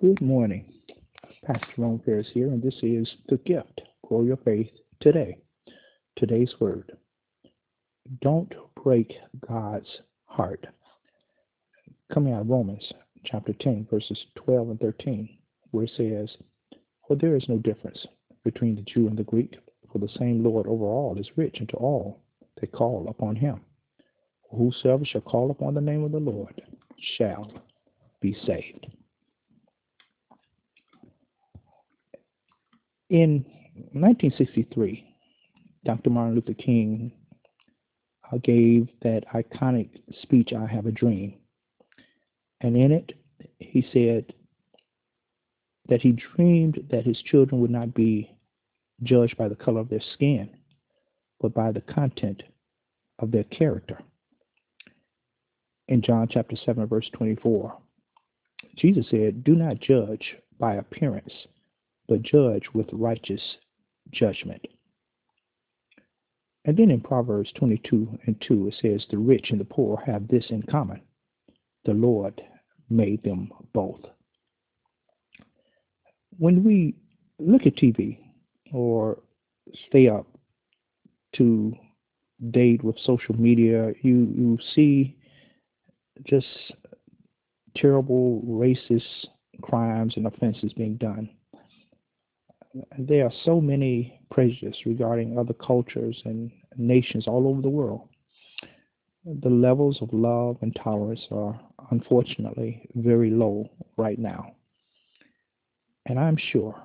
Good morning. Pastor Ron Ferris here, and this is The GYFT. Grow your faith today. Today's word. Don't break God's heart. Coming out of Romans chapter 10, verses 12 and 13, where it says, For there is no difference between the Jew and the Greek, for the same Lord over all is rich unto all that call upon him. Whosoever shall call upon the name of the Lord shall be saved. In 1963, Dr. Martin Luther King uh, gave that iconic speech, I Have a Dream. And in it, he said that he dreamed that his children would not be judged by the color of their skin, but by the content of their character. In John chapter 7, verse 24, Jesus said, Do not judge by appearance but judge with righteous judgment. And then in Proverbs 22 and 2, it says, The rich and the poor have this in common. The Lord made them both. When we look at TV or stay up to date with social media, you, you see just terrible racist crimes and offenses being done there are so many prejudices regarding other cultures and nations all over the world. The levels of love and tolerance are unfortunately very low right now. And I'm sure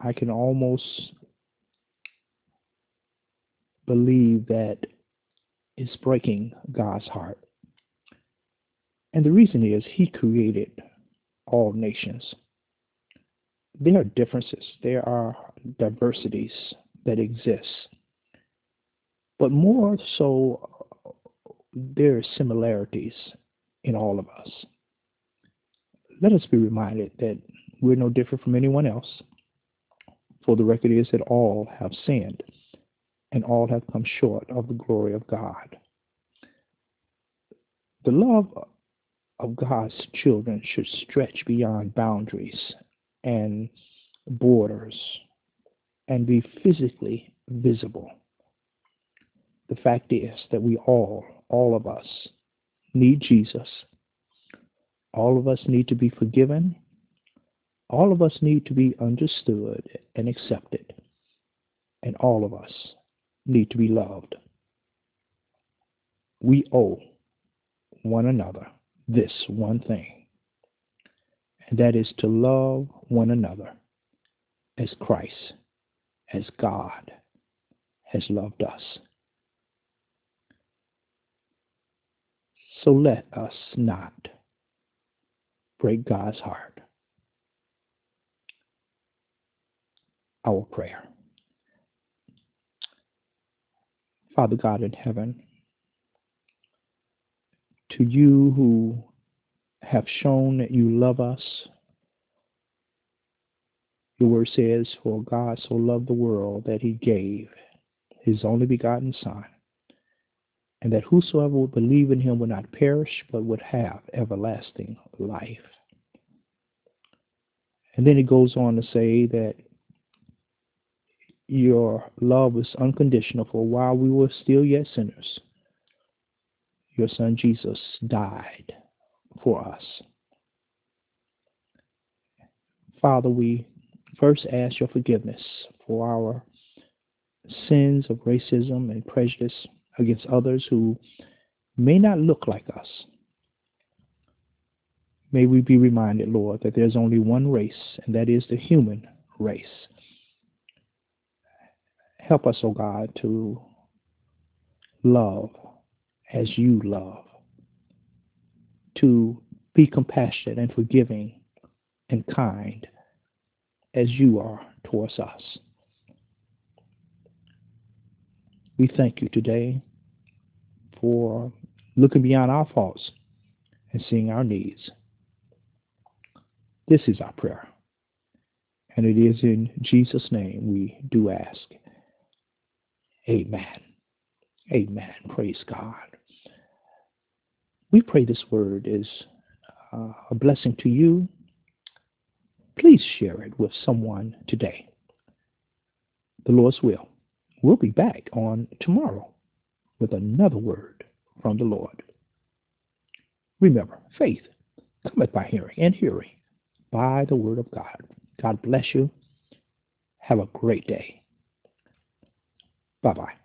I can almost believe that it's breaking God's heart. And the reason is He created all nations there are differences, there are diversities that exist, but more so, there are similarities in all of us. Let us be reminded that we're no different from anyone else, for the record is that all have sinned and all have come short of the glory of God. The love of God's children should stretch beyond boundaries and borders and be physically visible. The fact is that we all, all of us, need Jesus. All of us need to be forgiven. All of us need to be understood and accepted. And all of us need to be loved. We owe one another this one thing that is to love one another as Christ, as God has loved us. So let us not break God's heart. Our prayer. Father God in heaven, to you who have shown that you love us. Your word says, For God so loved the world that he gave his only begotten Son, and that whosoever would believe in him would not perish, but would have everlasting life. And then it goes on to say that your love is unconditional, for while we were still yet sinners, your Son Jesus died for us. Father, we first ask your forgiveness for our sins of racism and prejudice against others who may not look like us. May we be reminded, Lord, that there's only one race, and that is the human race. Help us, O oh God, to love as you love to be compassionate and forgiving and kind as you are towards us. We thank you today for looking beyond our faults and seeing our needs. This is our prayer. And it is in Jesus' name we do ask. Amen. Amen. Praise God. We pray this word is uh, a blessing to you please share it with someone today. The Lord's will. We'll be back on tomorrow with another word from the Lord. Remember, faith cometh by hearing, and hearing by the word of God. God bless you. Have a great day. Bye bye.